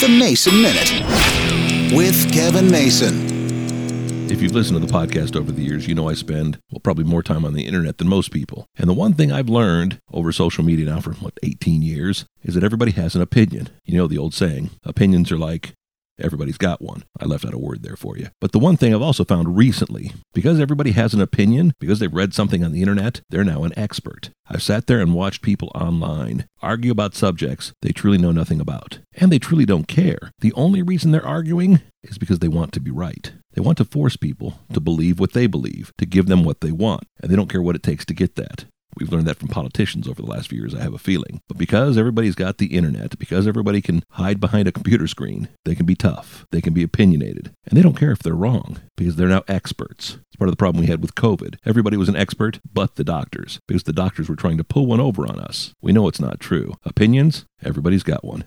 The Mason Minute with Kevin Mason. If you've listened to the podcast over the years, you know I spend, well, probably more time on the internet than most people. And the one thing I've learned over social media now for, what, 18 years is that everybody has an opinion. You know the old saying, opinions are like Everybody's got one. I left out a word there for you. But the one thing I've also found recently, because everybody has an opinion, because they've read something on the internet, they're now an expert. I've sat there and watched people online argue about subjects they truly know nothing about. And they truly don't care. The only reason they're arguing is because they want to be right. They want to force people to believe what they believe, to give them what they want, and they don't care what it takes to get that. We've learned that from politicians over the last few years, I have a feeling. But because everybody's got the internet, because everybody can hide behind a computer screen, they can be tough, they can be opinionated, and they don't care if they're wrong because they're now experts. It's part of the problem we had with COVID. Everybody was an expert but the doctors because the doctors were trying to pull one over on us. We know it's not true. Opinions, everybody's got one.